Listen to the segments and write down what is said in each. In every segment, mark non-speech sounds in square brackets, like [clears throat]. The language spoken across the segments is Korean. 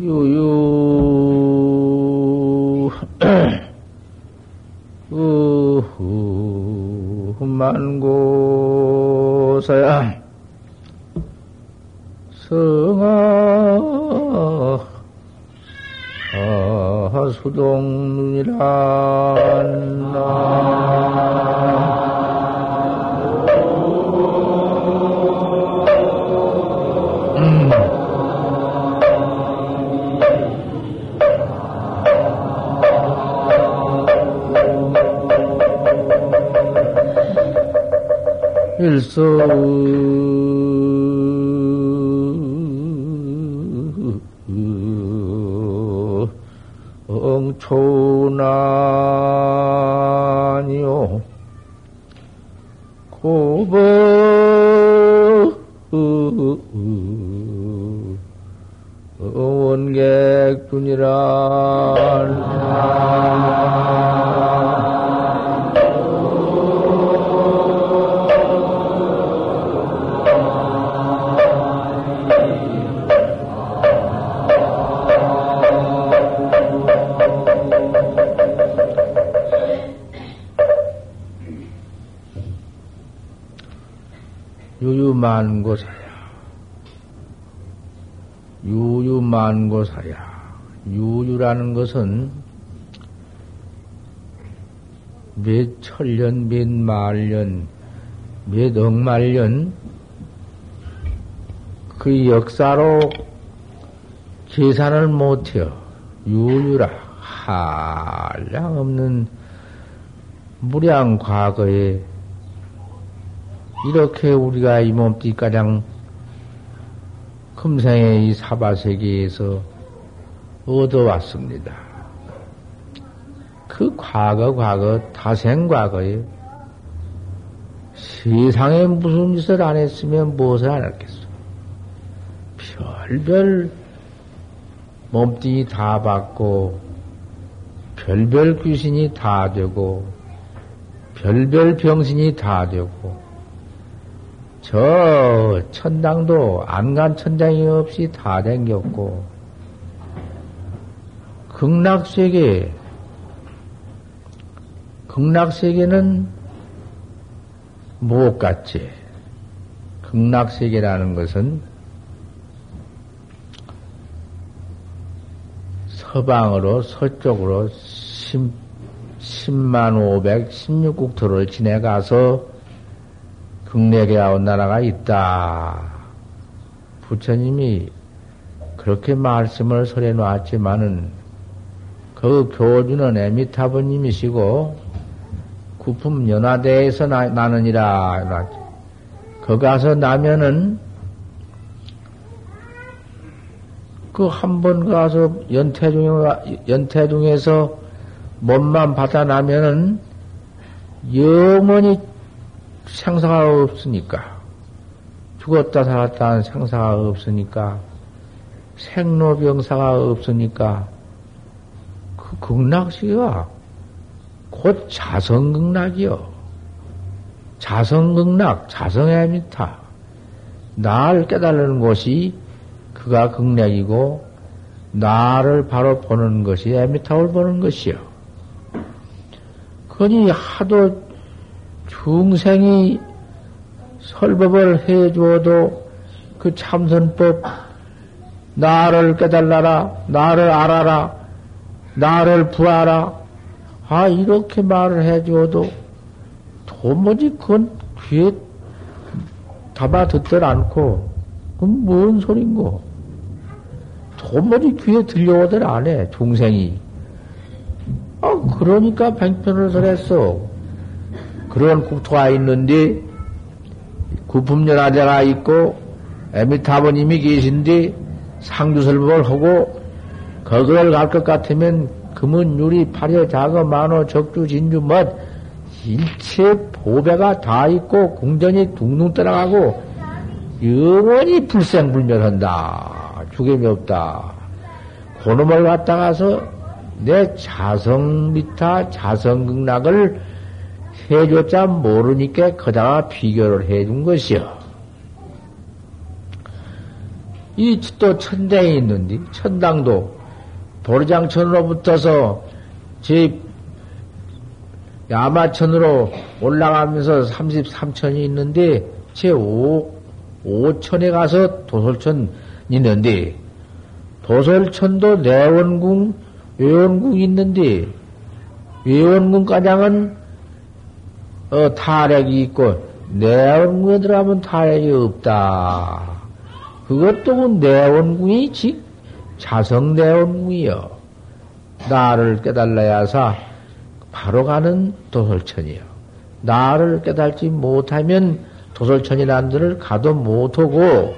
유유 우후 만고사야. 성아 아, 수동이란 일서 만고사야. 유유 만고사야. 유유라는 것은 몇 천년, 몇 만년, 몇 억만년 그 역사로 계산을 못해요. 유유라. 한량 없는 무량 과거에 이렇게 우리가 이 몸띠 가장 금생의 이 사바세계에서 얻어왔습니다. 그 과거, 과거, 다생 과거에 세상에 무슨 짓을 안 했으면 무엇을 안 했겠어? 별별 몸뚱이 다 받고, 별별 귀신이 다 되고, 별별 병신이 다 되고, 저 천당도 안간 천당이 없이 다 댕겼고, 극락세계, 극락세계는 못 갔지. 극락세계라는 것은 서방으로, 서쪽으로 10, 10만 516국토를 지내가서 극락에 아웃 나라가 있다. 부처님이 그렇게 말씀을 설해 놨지만은 그 교주는 에미타부님이시고 구품 연화대에서 나, 나느니라. 거 가서 나면은 그 한 번 가서 연태중에, 연태중에서 몸만 받아 나면은 영원히 생사가 없으니까. 죽었다 살았다 하는 생사가 없으니까. 생로병사가 없으니까. 그 극락시가 곧 자성극락이요. 자성극락, 자성의 미타. 나를 깨달는 곳이 그가 극락이고, 나를 바로 보는 것이 에미타를 보는 것이요. 그니 하도 중생이 설법을 해주어도 그 참선법, 나를 깨달라라, 나를 알아라, 나를 부하라. 아, 이렇게 말을 해주어도 도무지 그건 귀에 담아 듣들 않고, 그건 뭔 소린고? 도무지 귀에 들려오들 안 해, 중생이. 아, 그러니까 뱅편을 설했어. 그런 국토가 있는데, 구품연화자가 있고, 에미타버님이 계신데, 상주설법을 하고, 거기를 갈 것 같으면 금은 유리 파려 자거 만호 적주 진주 멋 일체 보배가 다 있고 궁전이 둥둥 떠나가고 영원히 불생불멸한다. 죽임이 없다. 그놈을 갖다가서 내 자성 미타 자성 극락을 해줬자 모르니까 거다가 비교를 해준 것이요. 이 또 천당이 있는데, 천당도 도리장천으로 붙어서 제 야마천으로 올라가면서 33천이 있는데, 제 5, 5천에 가서 도솔천 있는데, 도솔천도 내원궁, 외원궁 있는데, 외원궁 가장은 어, 타락이 있고, 내원궁에 들어가면 타락이 없다. 그것도 내원궁이 즉 자성 내원궁이요. 나를 깨달아야사 바로 가는 도솔천이요. 나를 깨달지 못하면 도솔천이라는 데를 가도 못하고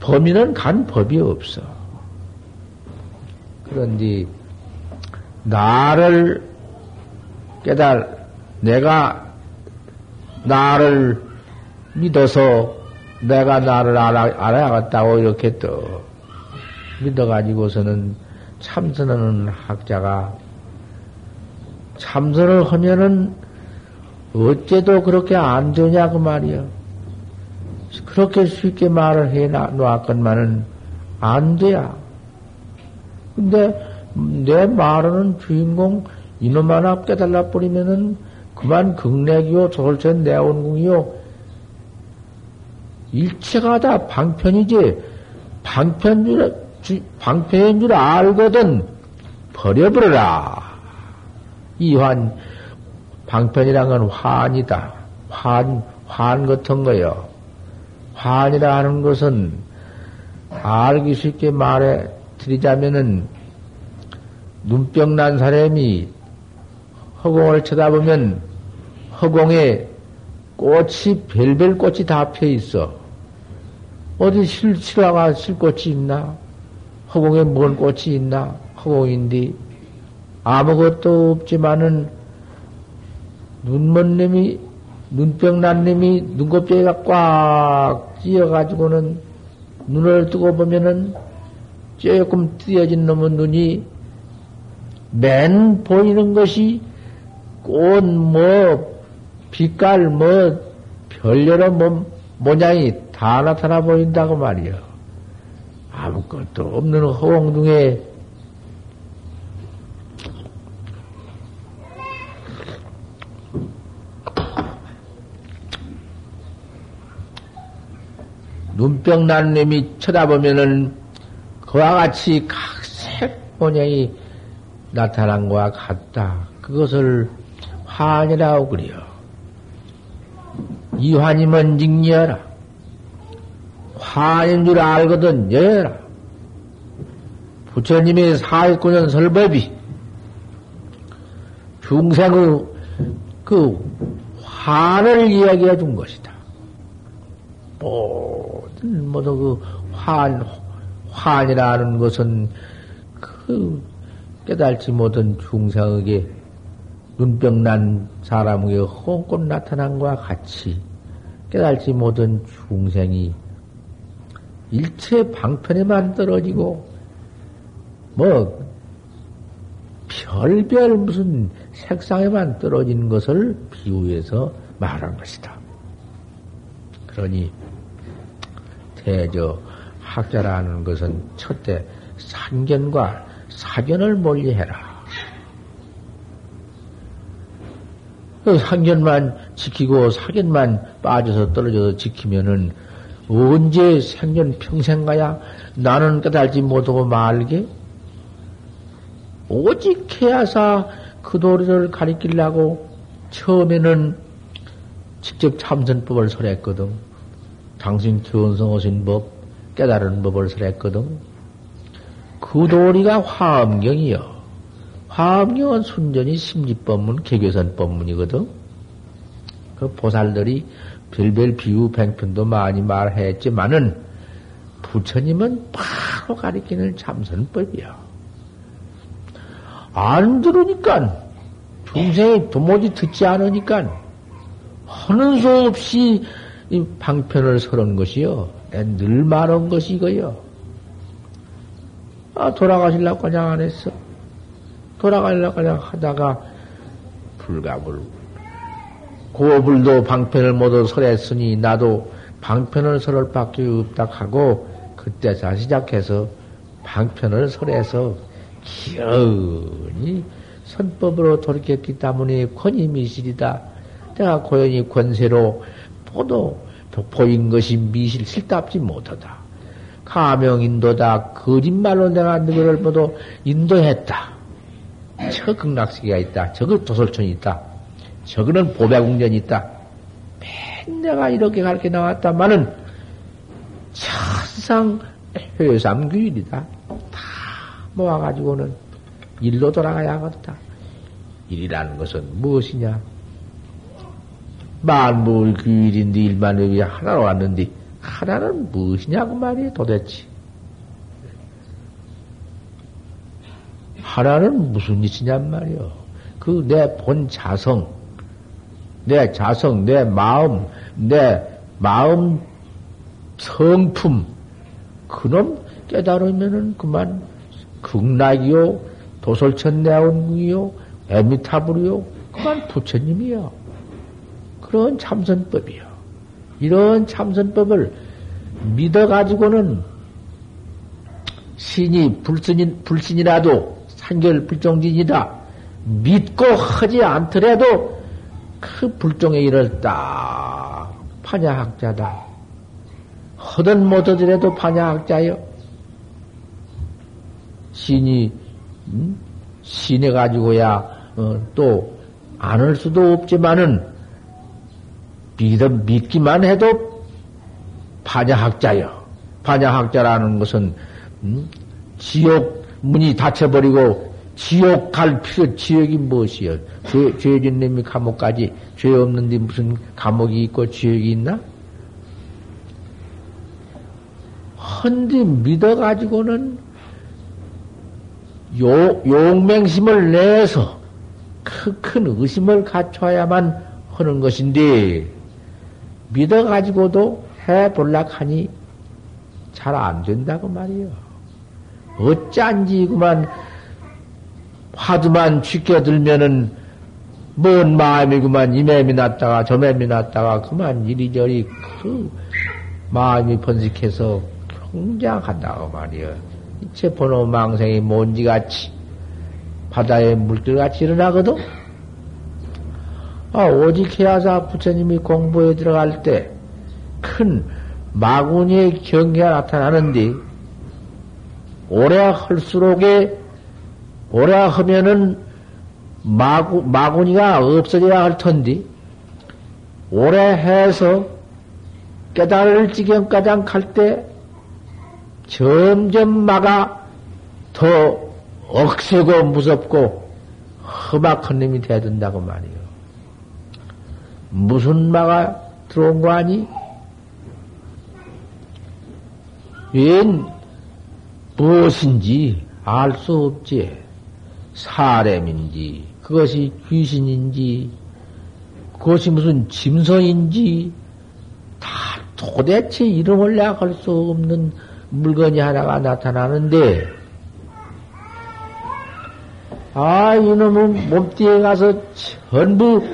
범인은 간 법이 없어. 그런데 나를 깨달 내가 나를 믿어서 내가 나를 알아, 알아야겠다고 이렇게 또 믿어가지고서는 참선하는 학자가 참선을 하면은 어째도 그렇게 안 되냐 그 말이야. 그렇게 쉽게 말을 해 놨건만은 안 돼야. 근데 내 말하는 주인공 이놈 하나 깨달라 버리면은 그만 극락이요 조솔천 내원궁이요. 일체가 다 방편이지. 방편 줄 방편인 줄 알거든. 버려버려라. 이환 방편이란 건 환이다. 환 환 같은 거요. 환이라 하는 것은 알기 쉽게 말해 드리자면은 눈병 난 사람이 허공을 쳐다보면 허공에 꽃이 별별 꽃이 다펴 있어. 어디 실, 실화가 실꽃이 있나? 허공에 뭔 꽃이 있나? 허공인데 아무것도 없지만은 눈먼 놈이 눈병 난 놈이 눈곱쟁이가 꽉 찌어가지고는 눈을 뜨고 보면은 조금 띄어진 놈은 눈이 맨 보이는 것이 꽃, 뭐, 빛깔, 뭐, 별여러 몸, 모양이 다 나타나 보인다고 말이요. 아무것도 없는 허공 중에 눈병 난 놈이 쳐다보면은 그와 같이 각색 모양이 나타난 것과 같다. 그것을 환이라고 그래요. 이 환이면 징여라. 환인 줄 알거든 여라. 부처님의 사회구년 설법이 중생의 그 환을 이야기해 준 것이다. 모든 모두 그 환, 환이라는 것은 그 깨달지 못한 중생에게 눈병 난 사람에게 홍꽃 나타난 것과 같이 깨달지 못한 중생이 일체 방편에만 떨어지고 뭐 별별 무슨 색상에만 떨어지는 것을 비유해서 말한 것이다. 그러니 대저 학자라는 것은 첫째 산견과 사견을 멀리해라. 그 상견만 지키고 사견만 빠져서 떨어져서 지키면은 언제 생전 평생 가야 나는 깨달지 못하고 말게? 오직 해야사 그 도리를 가리키려고 처음에는 직접 참선법을 설했거든. 당신 견성하신 법, 깨달은 법을 설했거든. 그 도리가 화엄경이요. 화엄경은 순전히 심지법문, 개교선법문이거든. 그 보살들이 별별 비유 팽편도 많이 말했지만은 부처님은 바로 가리키는 참선법이야. 안 들으니까 중생이 도무지 듣지 않으니까 하는 수 없이 이 방편을 설은 것이요. 늘 말한 것이 이거요. 아, 돌아가실라고 그냥 안 했어. 돌아가려고 하다가 불가불 고불도 방편을 모두 설했으니 나도 방편을 설을 밖에 없다 하고 그때서 시작해서 방편을 설해서 기어이 선법으로 돌이켰기 때문에 권위 미실이다. 내가 고연히 권세로 모두 독포인 것이 미실 실답지 못하다. 가명인도다. 거짓말로 내가 너희를 모두 인도했다. 저 극락시기가 있다. 저거 도솔천이 있다. 저거는 보배궁전이 있다. 맨 내가 이렇게 가르쳐 나왔다마는 천상 회삼규일이다. 다 모아가지고는 일로 돌아가야겠다. 일이라는 것은 무엇이냐? 만물 규일인데 일만 의 하나로 왔는데 하나는 무엇이냐고 말이에요 도대체. 하나는 무슨 짓이냔 말이요. 그내 본 자성, 내 자성, 내 마음, 내 마음 성품, 그놈 깨달으면은 그만 극락이요, 도솔천 내원궁이요, 에미타불이요, 그만 부처님이요. 그런 참선법이요. 이런 참선법을 믿어가지고는 신이 불신이, 불신이라도 산결 불종진이다. 믿고 하지 않더라도 그 불종의 일을 딱 파냐학자다. 허든 못하더라도 파냐학자요. 신이 음? 신해 가지고야 어, 또 안을 수도 없지만은 믿어 믿기만 해도 파냐학자요. 파냐학자라는 것은 음? 지옥 문이 닫혀버리고 지옥 갈 필요 지옥이 무엇이요? 죄 죄진 놈이 감옥 까지 죄 없는데 무슨 감옥이 있고 지옥이 있나? 헌디 믿어가지고는 요, 용맹심을 내서 큰, 큰 의심을 갖춰야만 하는 것인데, 믿어가지고도 해볼락 하니 잘 안 된다고 말이요. 어쩐지 그만 화두만 쥐게 들면은 먼 마음이구만 이맴이 났다가 저맴이 났다가 그만 이리저리 그 마음이 번식해서 굉장한다고 말이요. 이체 번호 망생이 먼지같이 바다에 물들같이 일어나거든. 아, 오직 해야사 부처님이 공부에 들어갈 때 큰 마구니의 경계가 나타나는데 오래 할수록에 오래 하면은 마구, 마구니가 없어져야 할 텐데 오래 해서 깨달을 지경까지 갈때 점점 마가 더 억세고 무섭고 험악한 놈이 돼야 된다고 말이요. 무슨 마가 들어온 거 아니? 웬 무엇인지 알 수 없지. 사람인지, 그것이 귀신인지, 그것이 무슨 짐승인지, 다 도대체 이름을 내가 할수 없는 물건이 하나가 나타나는데, 아, 이놈은 몸띠에 가서 전부,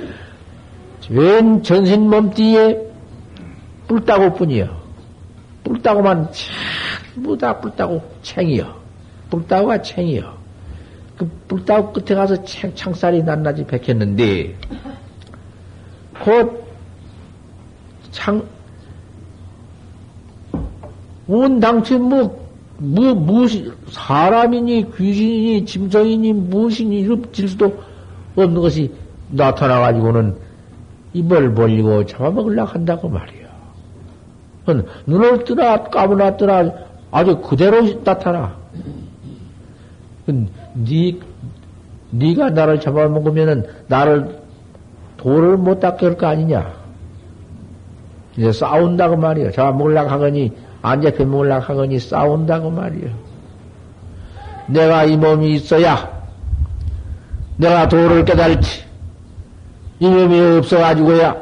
웬 전신 몸띠에 뿔따고 뿐이요. 뿔따고만 전부 다 뿔따고 챙이요. 뿔따고가 챙이요. 그 뿔따고 끝에 가서 챙, 창살이 낱낱이 백했는데, 곧 창, 온당체 뭐, 뭐, 무엇이, 사람이니, 귀신이니, 짐승이니, 무엇이니, 이름질 수도 없는 것이 나타나가지고는 입을 벌리고 잡아먹으려고 한다고 말이야. 눈을 뜨나, 까부놨더라, 아주 그대로 나타나. 니, 니가 나를 잡아먹으면은 나를 돌을 못할거 아니냐. 이제 싸운다고 말이야. 잡아먹으려고 하거니 안 잡혀 먹으려고 하거니 싸운다고 말이요. 내가 이 몸이 있어야 내가 도를 깨달지. 이 몸이 없어가지고야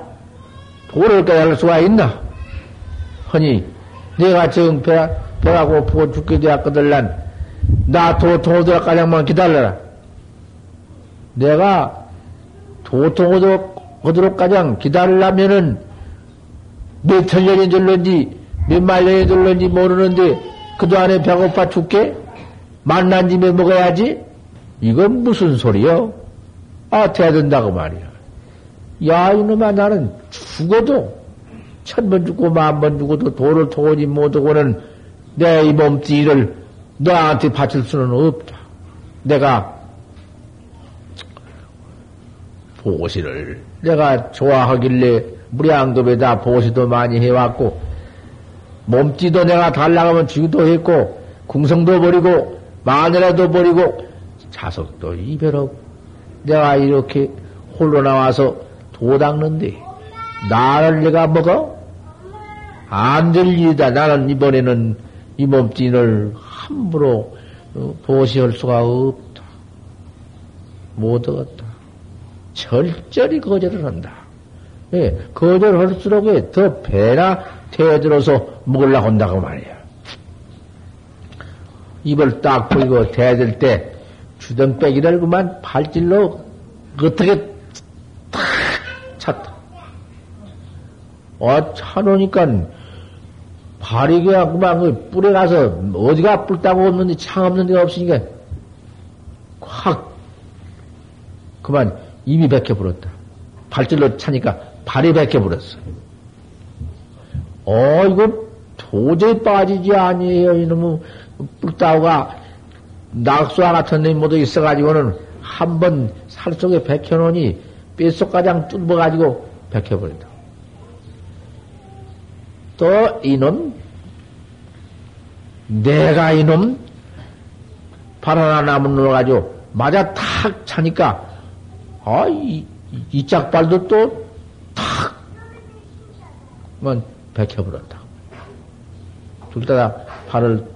도를 깨달을 수가 있나? 허니, 내가 지금 배, 배가 고프고 죽게 되었거든, 난. 나 도, 도들가량만 기다려라. 내가 도통도 어디로 가장 기다리려면은 몇 천 년이 들는지 몇 만 년이 들는지 모르는데 그동안에 배고파 죽게 만난 집에 먹어야지? 이건 무슨 소리요? 아, 돼야 된다고 말이야. 야, 이놈아, 나는 죽어도, 천 번 죽고 만 번 죽어도 도를 도우지 못하고는 내 이 몸뚱이를 너한테 바칠 수는 없다. 내가 보시를 내가 좋아하길래 무량급에다 보시도 많이 해왔고 몸띠도 내가 달라가면 주기도 했고 궁성도 버리고 마늘에도 버리고 자석도 이별하고 내가 이렇게 홀로 나와서 도 닦는데 나를 내가 먹어? 안 될 일이다. 나는 이번에는 이 몸뚱이를 함부로 어, 보시할 수가 없다. 못 얻었다. 철저히 거절을 한다. 예, 거절할수록 더 배나 대들어서 먹으려고 한다고 말이야. 입을 딱 보이고 대들 때 주던 빼기를 그만 발질로 어떻게 탁 찼다. 어, 차놓으니까 발이 그냥 그만 그 뿔에 가서 어디가 뿔따고 없는데 창 없는 데가 없으니까 확 그만 입이 베껴버렸다. 발질로 차니까 발이 베껴버렸어. 어, 이거 도저히 빠지지 아니에요. 이놈의 뿔따오가 낙수와 같은 놈이 모두 있어가지고는 한 번 살 속에 베껴놓으니 뼛속가장 뚫어가지고 베껴버린다. 또 이놈, 내가 이놈 발 하나 남은 놈을 가지고 맞아 탁 차니까, 아, 이, 이 짝발도 또 탁, 만 베껴버렸다. 둘 다 발을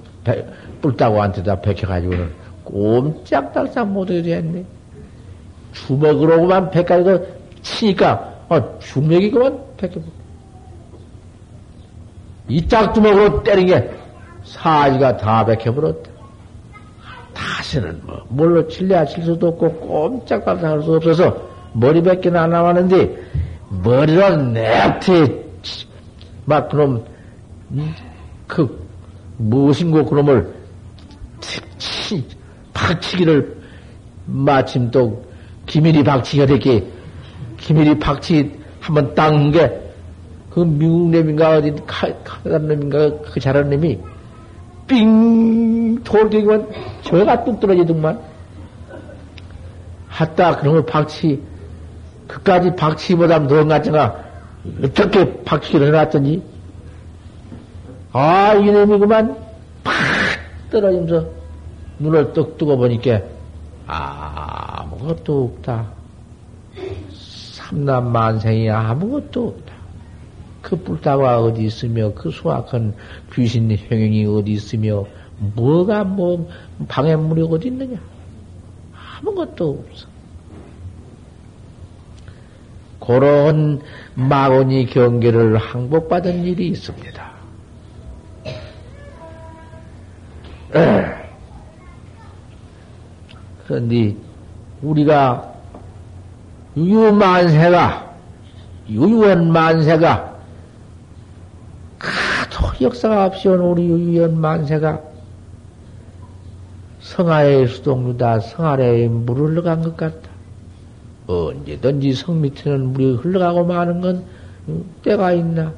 뿔따고한테다 베껴가지고는 꼼짝달싹 됐네. 주먹으로만 베껴가지고 치니까, 어, 주먹이 그만 베껴버렸다. 이 짝주먹으로 때린 게 사지가 다 베껴버렸다. 다시는 뭐, 뭘로 칠래야 칠 수도 없고, 꼼짝달싹 할수 없어서 머리 밖에 안 남았는데, 머리로 내한테, 막 그놈, 그, 무엇인고 그놈을, 치, 박치기를, 마침 또, 기밀이 박치기가 됐기, 기밀이 박치기 한번 닦은 게, 그 미국 놈인가 어디 카나다 놈인가 그 잘하는 놈이 삥 돌대기만 저가 뚝 떨어지더만. 하다 그놈을 박치 그까지 박치보다 더 낫잖아. 어떻게 박치기를 해놨더니 아 이놈이 그만. 팍 떨어지면서 눈을 떡 뜨고 보니까 아무것도 없다. 삼남만생이 아무것도 없다 그 뿔따가 어디 있으며 그 수확한 귀신 형용이 어디 있으며 뭐가 뭐 방해물이 어디 있느냐 아무것도 없어. 그런 마곤이 경계를 항복받은 일이 있습니다. 그런데 우리가 유유만세가 유유한 만세가 역사가 없이 온 우리 유연 만세가 성하의 수동류다 성아래에 물을 흘러간 것 같다. 언제든지 성 밑에는 물이 흘러가고 마는 건 때가 있나?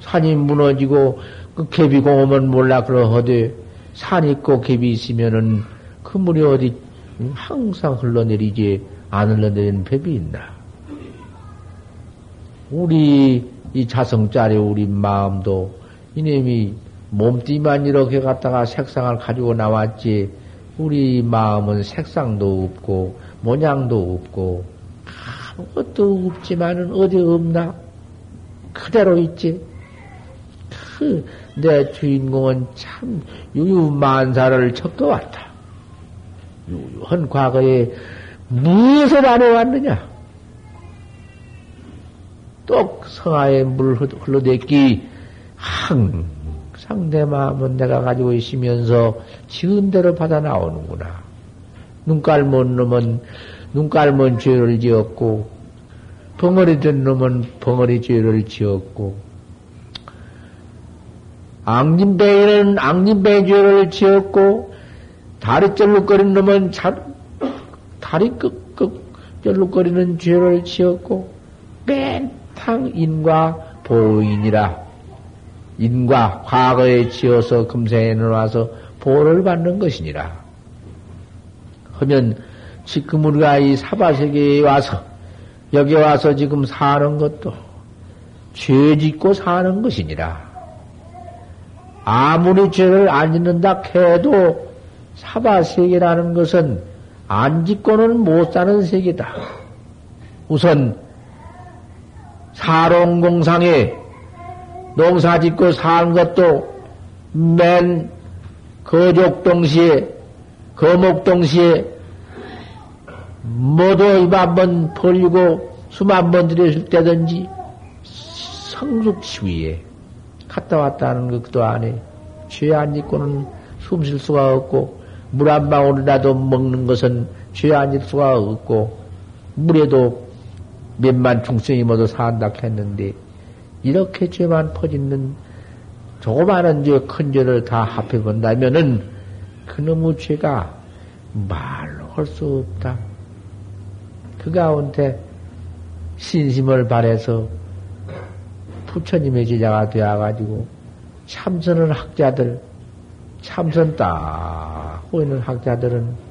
산이 무너지고 그 갭이 공오면 몰라 그러하되 산 있고 갭이 있으면은 그 물이 어디 항상 흘러내리지 안 흘러내리는 뱀이 있나? 우리 이 자성짜리 우리 마음도 이놈이 몸띠만 이렇게 갖다가 색상을 가지고 나왔지 우리 마음은 색상도 없고 모양도 없고 아무것도 없지만은 어디 없나? 그대로 있지. 그 내 주인공은 참 유유만사를 척거왔다. 유유한 과거에 무엇을 안 해왔느냐 또 성하에 물 흘러댔기 항상 내 마음은 내가 가지고 있으면서 지은 대로 받아 나오는구나. 눈깔먼 놈은 눈깔먼 죄를 지었고 벙어리 된 놈은 벙어리 죄를 지었고, 앙진뱅이는 앙진뱅이 죄를 지었고, 다리 쩔룩거리는 놈은 자, 다리 끄끄 쩔룩거리는 죄를 지었고, 맨 탕 인과 보인이라. 인과 과거에 지어서 금생에 나와서 보를 받는 것이니라. 하면 지금 우리가 이 사바세계에 와서 여기 와서 지금 사는 것도 죄 짓고 사는 것이니라. 아무리 죄를 안 짓는다 해도 사바세계라는 것은 안 짓고는 못 사는 세계다. 우선 사롱공상에 농사 짓고 사는 것도 맨 거족 동시에 거목 동시에 모두 입 한 번 벌리고 숨 한 번 들였을 때든지 성숙시위에 갔다 왔다 하는 것도 안 해. 죄 안 짓고는 숨 쉴 수가 없고 물 한 방울이라도 먹는 것은 죄 안 질 수가 없고 물에도 몇만 중생이 모두 산다 했는데 이렇게 죄만 퍼짓는 조그마한 죄, 큰 죄를 다 합해 본다면은 그놈의 죄가 말로 할 수 없다. 그 가운데 신심을 발해서 부처님의 제자가 되어가지고 참선을 학자들, 참선 딱 있는 학자들은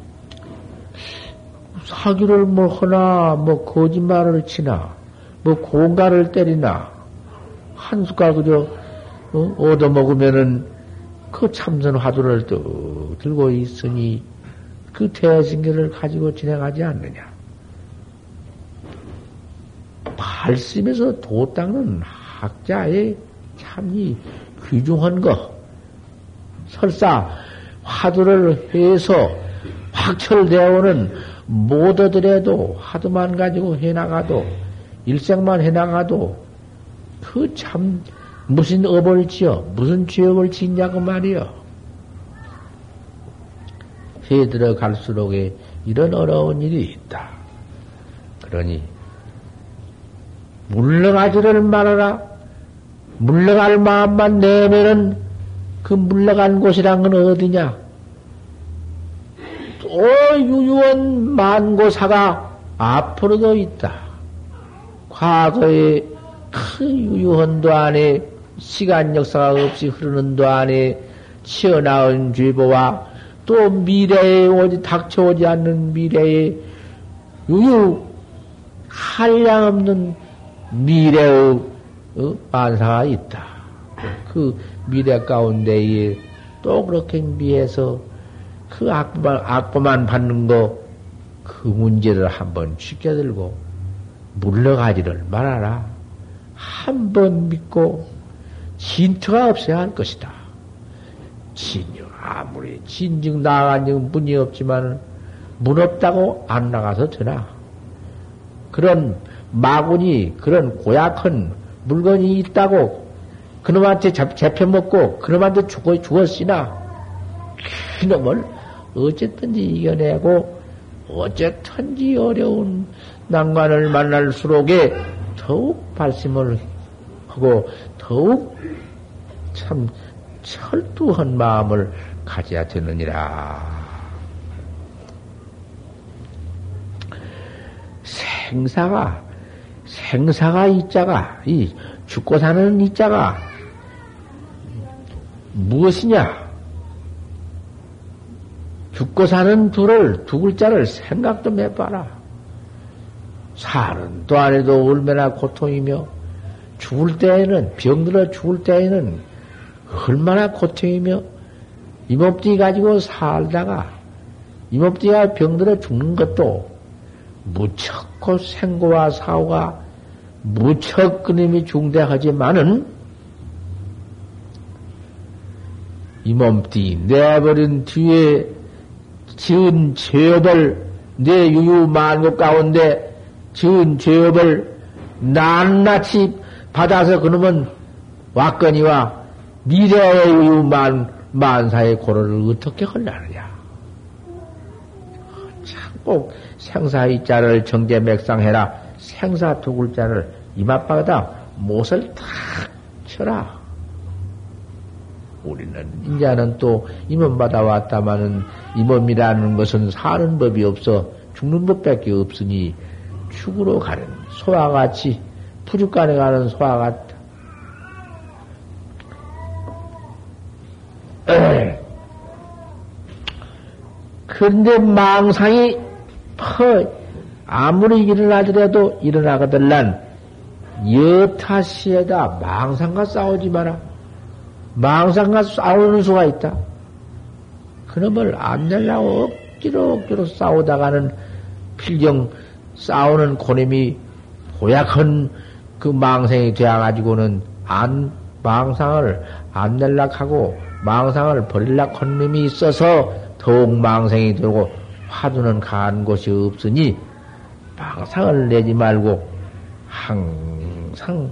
사기를 뭐 하나, 뭐 거짓말을 치나, 뭐 공가를 때리나, 한 숟갈 그저 어? 얻어먹으면은 그 참선 화두를 또 들고 있으니 그 대승계를 가지고 진행하지 않느냐. 말씀에서 도 닦는 학자의 참이 귀중한 거. 설사 화두를 해서 확철되어오는 못 얻으래도 화두만 가지고 해나가도 일생만 해나가도 그 참 무슨 업을 지어 무슨 죄업을 짓냐고 말이여. 해 들어갈수록에 이런 어려운 일이 있다. 그러니 물러가지를 말아라. 물러갈 마음만 내면은 그 물러간 곳이란 건 어디냐? 또 유유한 만고사가 앞으로도 있다. 과거에 큰 유유한 도 안에 시간 역사가 없이 흐르는 도 안에 튀어나온 죄보와 또 미래에 오지 닥쳐오지 않는 미래에 유유 한량 없는 미래의 어? 반사가 있다. 그 미래 가운데에 또 그렇게 미해서 그 악보만, 악보만 받는 거, 그 문제를 한번 지켜들고 물러가지를 말아라. 한 번 믿고 진투가 없어야 할 것이다. 진유, 아무리 진즉 나간 즉 문이 없지만 문 없다고 안 나가서 되나? 그런 마군이 그런 고약한 물건이 있다고 그놈한테 잡, 잡혀먹고 그놈한테 죽어, 죽었으나 그놈을 어쨌든지 이겨내고 어쨌든지 어려운 난관을 만날수록에 더욱 발심을 하고 더욱 참 철두한 마음을 가져야 되느니라. 생사가 생사가 이자가 이 죽고 사는 이자가 무엇이냐? 죽고 사는 둘을 두 글자를 생각 좀 해봐라. 사는 또 안에도 얼마나 고통이며 죽을 때에는 병들어 죽을 때에는 얼마나 고통이며 이몸뚱이 가지고 살다가 이몸뚱이가 병들어 죽는 것도 무척고 생고와 사고가 무척 그님이 중대하지만은 이 몸띠 내버린 뒤에 지은 죄업을 내 유유 만국 가운데 지은 죄업을 낱낱이 받아서 그놈은 왔거니와 미래의 유유 만, 만사의 고로를 어떻게 걸라느냐. 참꼭 생사의 자를 정제맥상해라. 생사 두 글자를 이마바에다 못을 탁 쳐라. 우리는 이제는 또 임원 받아왔다마는 임원이라는 것은 사는 법이 없어 죽는 법밖에 없으니 죽으러 가는 소와 같이 푸죽간에 가는 소와 같다. [clears throat] 그런데 망상이 퍼 아무리 일어나더라도 일어나거들란 여타시에다 망상과 싸우지 마라. 망상과 싸우는 수가 있다. 그놈을 안 내려고 억지로 억지로 싸우다가는 필경 싸우는 고님이 고약한 그 망상이 되어가지고는 안, 망상을 안 낼락하고 망상을 버릴락 한 놈이 있어서 더욱 망상이 되고 화두는 간 곳이 없으니 망상을 내지 말고 항상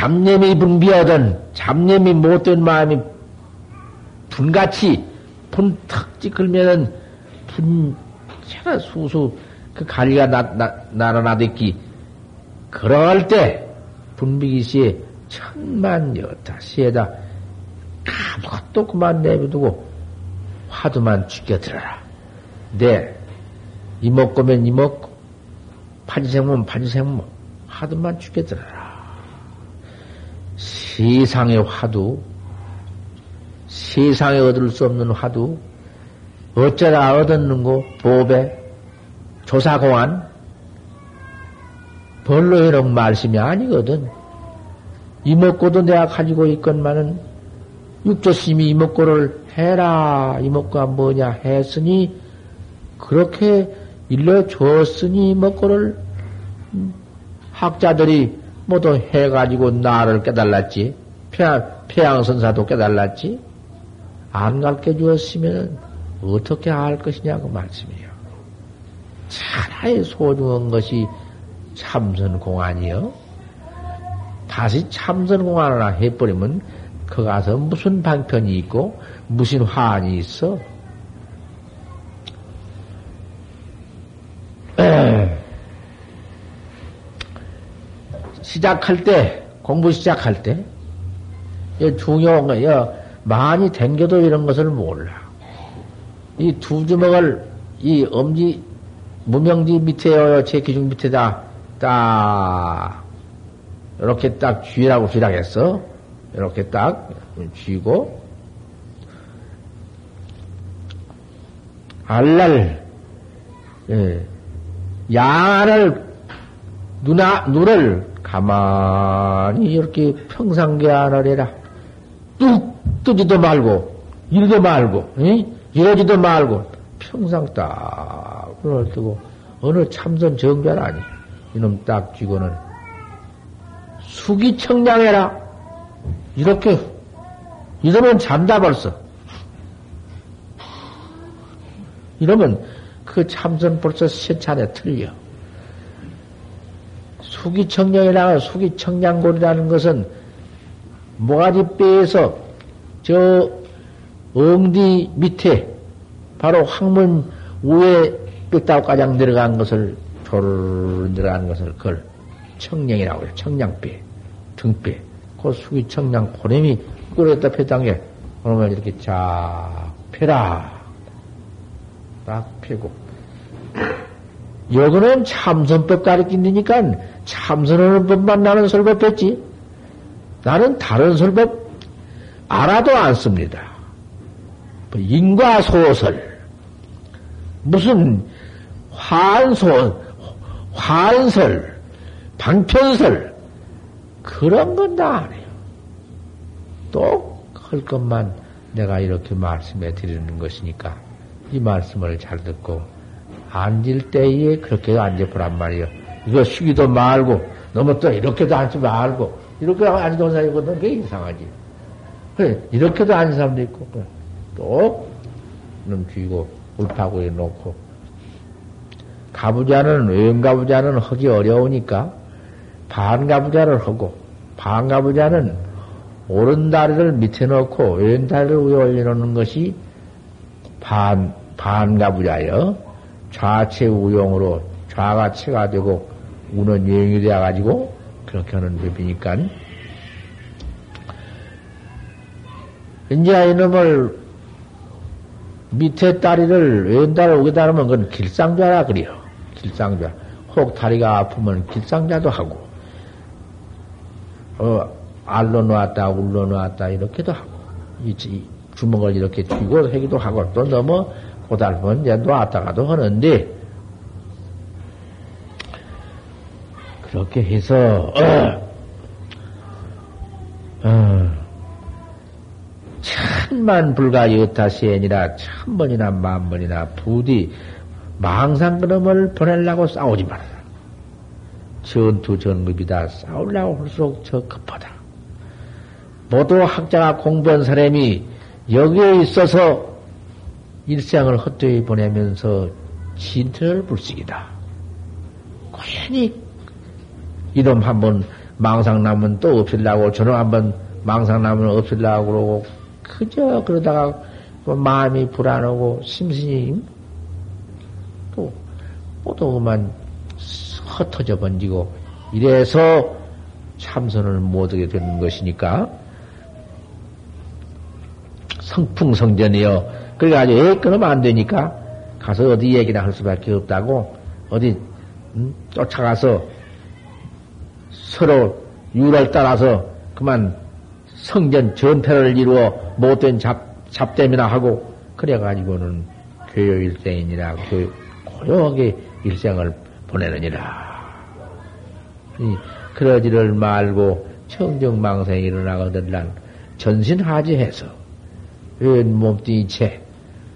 잡념이 분비하던 잡념이 못된 마음이 분같이 분탁 찍으면은 분 차라 수수 그 나, 날아나댔기 그럴 때 분비기 시에 천만 여타 시에다 아무것도 그만 내비두고 화두만 죽여들어라. 네. 이먹고면 이먹고, 판지생면 판지생모, 화두만 죽여들어라. 세상의 화두, 세상에 얻을 수 없는 화두, 어쩌다 얻었는고, 보배, 조사공안, 벌로 해놓은 말씀이 아니거든. 이먹고도 내가 가지고 있건만은 육조심이 이목구를 해라. 이목구가 뭐냐 했으니, 그렇게 일러줬으니 이목구를 학자들이 모두 해가지고 나를 깨달았지. 폐양, 선사도 깨달았지. 안 가르쳐 주었으면 어떻게 알 것이냐고 말씀이요. 차라리 소중한 것이 참선공안이요. 다시 참선공안을 해버리면 그 가서 무슨 방편이 있고 무슨 화환이 있어? 시작할 때 공부 시작할 때 중요한 거예요. 많이 댕겨도 이런 것을 몰라. 이 두 주먹을 이 엄지 무명지 밑에 제 기중 밑에다 딱 이렇게 딱 쥐라고 쥐라겠어. 이렇게 딱 쥐고 알날 예, 양을 누나 눈을 가만히 이렇게 평상계 안을 해라 뚝 뜨지도 말고 이러도 말고 예? 이러지도 말고 평상 딱 눈을 뜨고 어느 참선 정자라니 이놈 딱 쥐고는 숙이 청량해라. 이렇게, 이러면 잠다 벌써. 이러면 그 참선 벌써 세 차례 틀려. 수기청량이라 수기청량골이라는 것은 모가지 뼈에서 저 엉디 밑에 바로 황문 위에 뼈다가장 내려간 것을 조르르 내려가는 것을 그걸 청량이라고 해요. 청량뼈, 등뼈. 그 수기 청량 고렘이 끓였다 펴당해. 그러면 이렇게 쫙 펴라. 딱 펴고. 여기는 참선법 가르친다니까 참선하는 법만 나는 설법 뺐지. 나는 다른 설법 알아도 안 씁니다. 뭐 인과 소설, 무슨 환소, 환설, 방편설, 그런 건 다 안 해요. 또 할 것만 내가 이렇게 말씀해 드리는 것이니까 이 말씀을 잘 듣고 앉을 때에 그렇게 앉아보란 말이요. 이거 쉬기도 말고 너무 또 이렇게도 앉지 말고 이렇게 앉은 사람이거든. 그게 이상하지. 그래 이렇게도 앉은 사람도 있고 또눈 쥐고 울파고에 놓고. 가부자는 외가부자는 하기 어려우니까 반가부자를 하고 반가부자는 오른 다리를 밑에 놓고 왼 다리를 위에 올려놓는 것이 반 반가부자여. 좌체 우용으로 좌가 체가 되고 우는 여행이 되어가지고 그렇게 하는 법이니까 이제 이놈을 밑에 다리를 왼다리를 오게 하면 그건 길상좌라 그래요. 길상좌. 혹 다리가 아프면 길상좌도 하고, 어, 알로 놓았다, 울로 놓았다, 이렇게도 하고, 이, 이 주먹을 이렇게 쥐고 하기도 하고, 또 너무 고달프면 이제 놓았다가도 하는데, 그렇게 해서, 어, 어, 천만 불가 여타시엔이라 천 번이나 만 번이나 부디 망상 그놈을 보내려고 싸우지 말아라. 전투 전급이다. 싸우려고 할수록 저 급하다. 모두 학자가 공부한 사람이 여기에 있어서 일생을 헛되이 보내면서 진퇴를 불식이다. 고연히 이놈 한번 망상 나면 또 없애려고 저놈 한번 망상 나면 없애려고 그러고 그저 그러다가 그 마음이 불안하고 심신이 또 모두 그만 흩어져 번지고 이래서 참선을 못하게 되는 것이니까 성풍성전이요. 그래가지고 에 끊으면 안 되니까 가서 어디 얘기나 할 수밖에 없다고 어디 음? 쫓아가서 서로 유를 따라서 그만 성전 전패를 이루어 못된 잡, 잡담이나 하고 그래가지고는 교요 일생이니라 그 고요하게 일생을 보내느니라. 그러지를 말고 청정망생이 일어나거들란 전신하지해서 웬 몸뚱이 채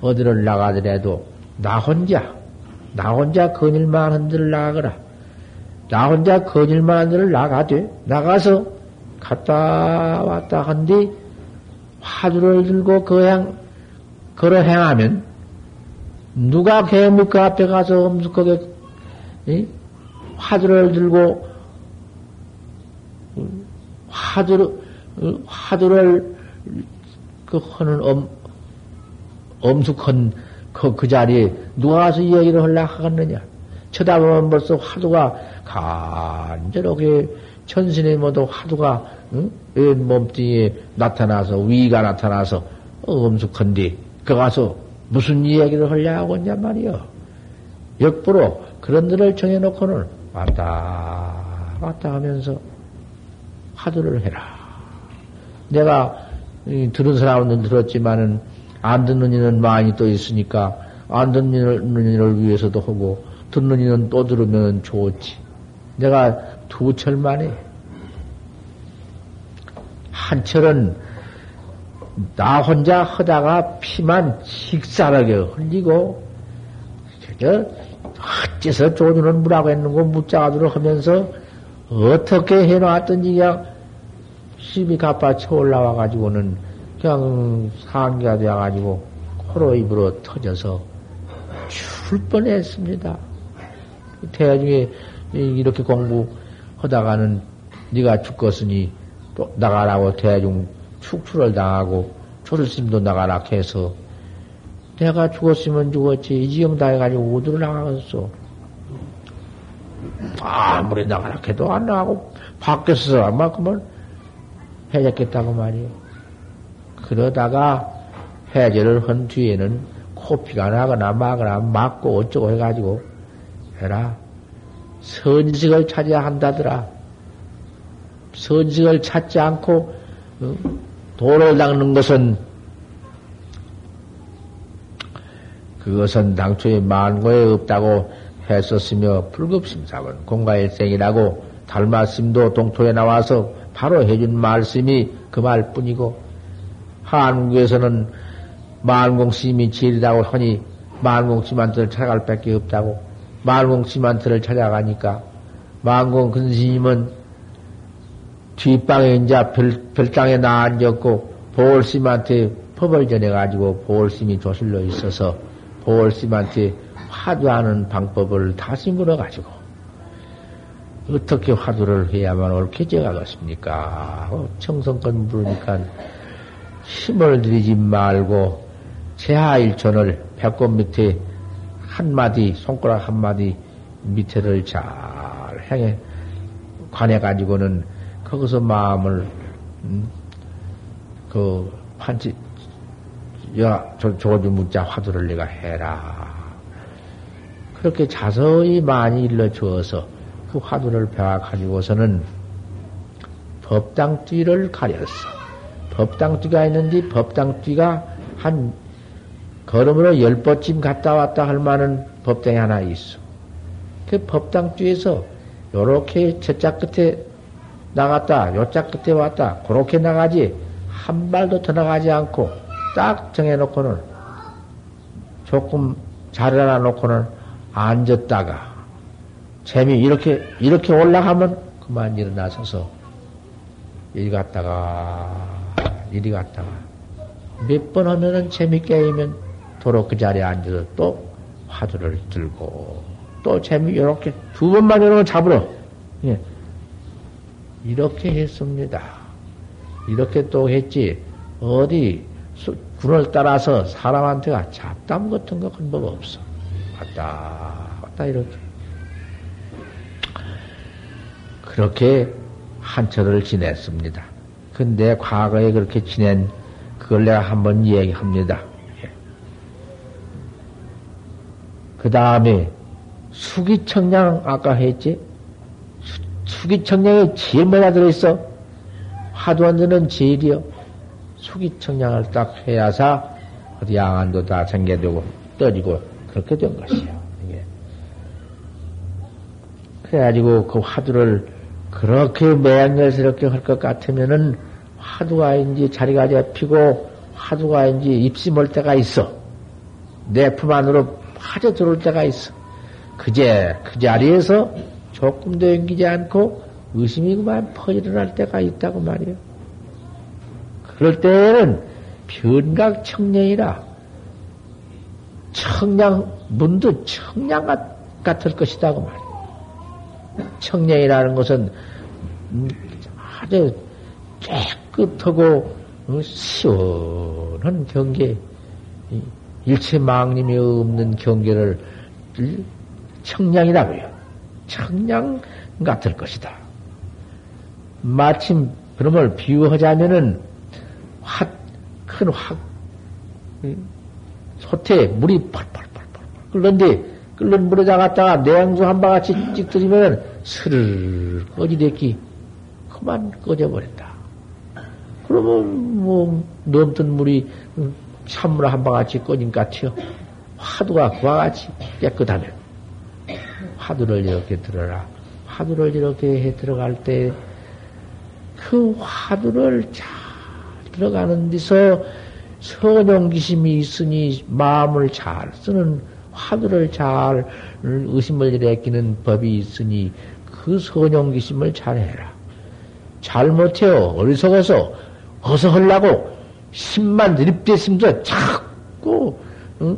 어디를 나가더라도 나 혼자 나 혼자 거닐만 한 데를 나가거라. 나 혼자 거닐만 한 데를 나가되 나가서 갔다 왔다 한 뒤 화두를 들고 거행 걸어 행하면 누가 개묵 그 앞에 가서 엄숙하게 이? 화두를 들고 화두를 화두를 그 하는 엄 엄숙한 그, 그 자리에 누가 와서 이야기를 하려 하겠느냐? 쳐다보면 벌써 화두가 간절하게 천신의 모두 화두가 응? 몸뚱이에 나타나서 위가 나타나서 엄숙한데 그 가서 무슨 이야기를 하려 하고 있냐 말이요. 역부로 그런 데를 정해놓고는 왔다 왔다 하면서 화두를 해라. 내가 들은 사람은 들었지만은 안 듣는 이는 많이 또 있으니까 안 듣는 이를 위해서도 하고 듣는 이는 또 들으면 좋지. 내가 두 철 만에 한 철은 나 혼자 하다가 피만 식사하게 흘리고 저 어째서 조주는 뭐라고 했는고 묻자가도록 하면서 어떻게 해놨던지 그냥 힘이 가빠쳐 올라와가지고는 그냥 상기가 되어가지고 코로 입으로 터져서 출 뻔했습니다. 대중에 이렇게 공부하다가는 네가 죽겠으니 또 나가라고 대중 축출을 당하고 조실심도 나가라 해서 내가 죽었으면 죽었지. 이 지경 당해가지고 어디로 나가겠어? 아무리 나가라 해도 안 나가고 밖에서 그만 해졌겠다고 말이요. 그러다가 해제를 한 뒤에는 코피가 나거나 마거나 맞고 어쩌고 해가지고 해라 선식을 찾아야 한다더라. 선식을 찾지 않고 어? 도를 닦는 것은 그것은 당초에 만고에 없다고 했었으며 불급심사원 공가일생이라고 달마심도 동토에 나와서 바로 해준 말씀이 그 말뿐이고 한국에서는 만공심이 제일이라고 하니 만공심한테 찾아갈 밖에 없다고 만공 심한테를 찾아가니까 만공 근스님은 뒷방에 이제 별, 별당에 나 앉았고 보월심한테 법을 전해가지고 보월심이 조실로 있어서 보월심한테 화두하는 방법을 다시 물어가지고 어떻게 화두를 해야만 옳게 지어가겠습니까? 어, 청성권 물으니까 힘을 들이지 말고 제하일천을 배꼽 밑에 한마디, 손가락 한마디 밑에를 잘 행해, 관해가지고는 거기서 마음을, 음, 그, 판치, 야, 저, 조주 묻자 화두를 내가 해라. 그렇게 자서히 많이 일러주어서 그 화두를 배워가지고서는 법당뒤를 가렸어. 법당뒤가 있는데 법당뒤가 한 걸음으로 열 번쯤 갔다 왔다 할 만한 법당이 하나 있어. 그 법당 뒤에서 요렇게 저짝 끝에 나갔다, 요짝 끝에 왔다, 그렇게 나가지, 한 발도 더 나가지 않고, 딱 정해놓고는, 조금 자리 하나 놓고는 앉았다가, 재미, 이렇게, 이렇게 올라가면 그만 일어나서서, 이리 갔다가, 이리 갔다가, 몇 번 하면은 재미게임면 도로 그 자리에 앉아서 또 화두를 들고, 또 재미, 이렇게 두 번만 이러면 잡으러. 예. 이렇게 했습니다. 이렇게 또 했지. 어디 군을 따라서 사람한테가 잡담 같은 거 한 법 없어. 왔다, 왔다, 이렇게. 그렇게 한철을 지냈습니다. 근데 과거에 그렇게 지낸 그걸 내가 한번 얘기합니다. 그 다음에 수기청량 아까 했지? 수기청량에 제일 뭐가 들어있어? 화두원드는 제일이요. 수기청량을 딱 해야사 양안도 다 생겨되고 떠지고 그렇게 된 것이요. 이게. 그래가지고 그 화두를 그렇게 맹렬스럽게 할 것 같으면은 화두가 인지 자리가 잡히고 화두가 인지 입심할 때가 있어. 내 품 안으로 파져 들어올 때가 있어. 그제 그 자리에서 조금도 연기지 않고 의심이 그만 퍼일어날 때가 있다고 말이요. 그럴 때에는 변각 청량이라 청량 문도 청량 같을 것이다고 말이요. 청량이라는 것은 아주 깨끗하고 시원한 경계, 일체 망님이 없는 경계를 청량이라고요. 청량 같을 것이다. 마침 그놈을 비유하자면은 화, 큰 화, 소태 물이 펄펄펄펄 끓는데 끓는 물에 다갔다가 내양수 한 바가지 찍 들이면 스르르 꺼지댔기 그만 꺼져버린다. 그러면 뭐 넘던 물이 찬물 한 바가지 꺼진 것 같아요. 화두가 그와 같이 깨끗하면 화두를 이렇게 들어라. 화두를 이렇게 해 들어갈 때 그 화두를 잘 들어가는 데서 선용기심이 있으니 마음을 잘 쓰는 화두를 잘 의심을 일으키는 법이 있으니 그 선용기심을 잘 해라. 잘못해요. 어리석어서 어서 하려고 심만 드립대심도 자꾸 응?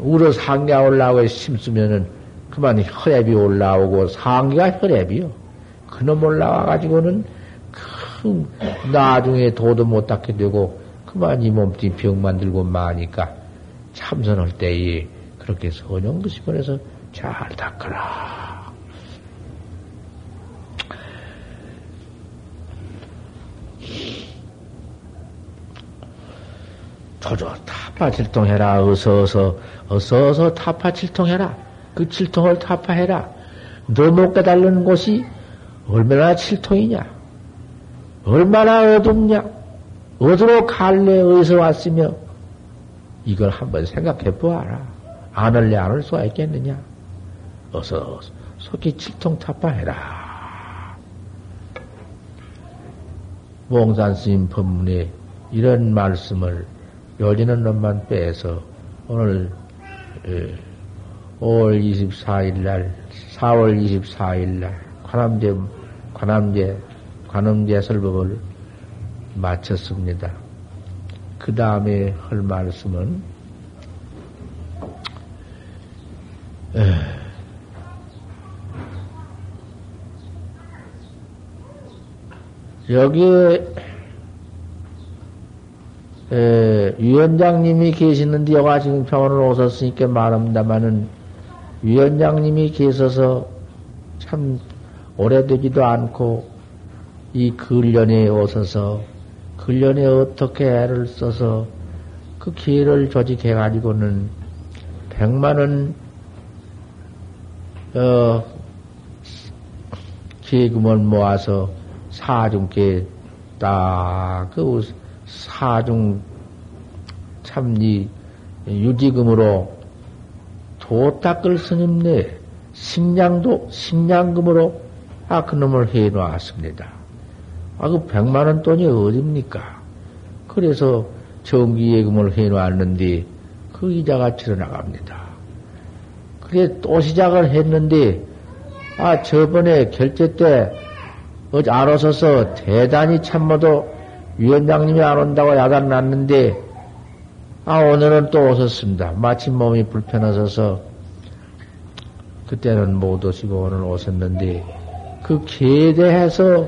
울어 상냐 올라고 심쓰면은 그만 혈압이 올라오고 상기가 혈압이요. 그놈 올라와 가지고는 큰 나중에 도도 못 닦게 되고 그만 이 몸뚱이 병 만들고 마니까 참선할 때에 그렇게 선영그심을 해서 잘 닦아라. 조조 타파칠통해라 어서 어서 어서 어서 타파칠통해라 그 칠통을 타파해라. 너 못 깨달는 곳이 얼마나 칠통이냐? 얼마나 어둡냐? 어디로 갈래? 어디서 왔으며? 이걸 한번 생각해 보아라. 안 할래, 안할 수가 있겠느냐? 어서 속히 칠통 타파해라. 몽산 스님 법문에 이런 말씀을 요지는 놈만 빼서 오늘 5월 24일 날, 4월 24일 날, 관암제, 관암제, 관음제 설법을 마쳤습니다. 그 다음에 할 말씀은, 에, 여기에 에, 위원장님이 계시는데 여가 지금 병원을 오셨으니까 말합니다마는 위원장님이 계셔서 참 오래되지도 않고 이 근련에 오셔서 근련에 어떻게 애를 써서 그 기회를 조직해 가지고는 백만원 어, 기금을 모아서 사중께 딱그 사중 참리 유지금으로 도 닦을 스님네 식량도 식량금으로 아 그놈을 해놓았습니다. 아 그 백만원 돈이 어딥니까? 그래서 정기예금을 해놓았는데 그 이자가 치러나갑니다. 그래 또 시작을 했는데 아 저번에 결제 때 어제 안 오셔서 대단히 참모도 위원장님이 안 온다고 야단 났는데 아 오늘은 또 오셨습니다. 마침 몸이 불편하셔서 그때는 못 오시고 오늘 오셨는데 그 개에 대해서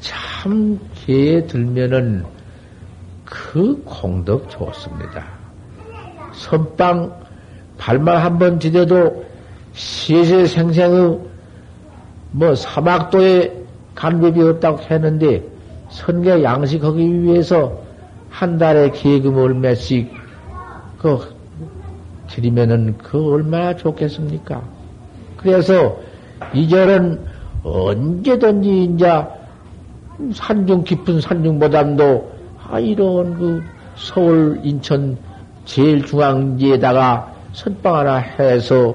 참 개에 들면은 그 공덕 좋습니다. 선빵 발만 한번 디뎌도 시세생생의 뭐 사막도에 간법이 없다고 했는데 선계 양식하기 위해서 한 달에 기금 얼마씩 그 드리면은 그 얼마나 좋겠습니까? 그래서 이절은 언제든지 이제 산중 깊은 산중보담도 아 이런 그 서울 인천 제일 중앙지에다가 선방 하나 해서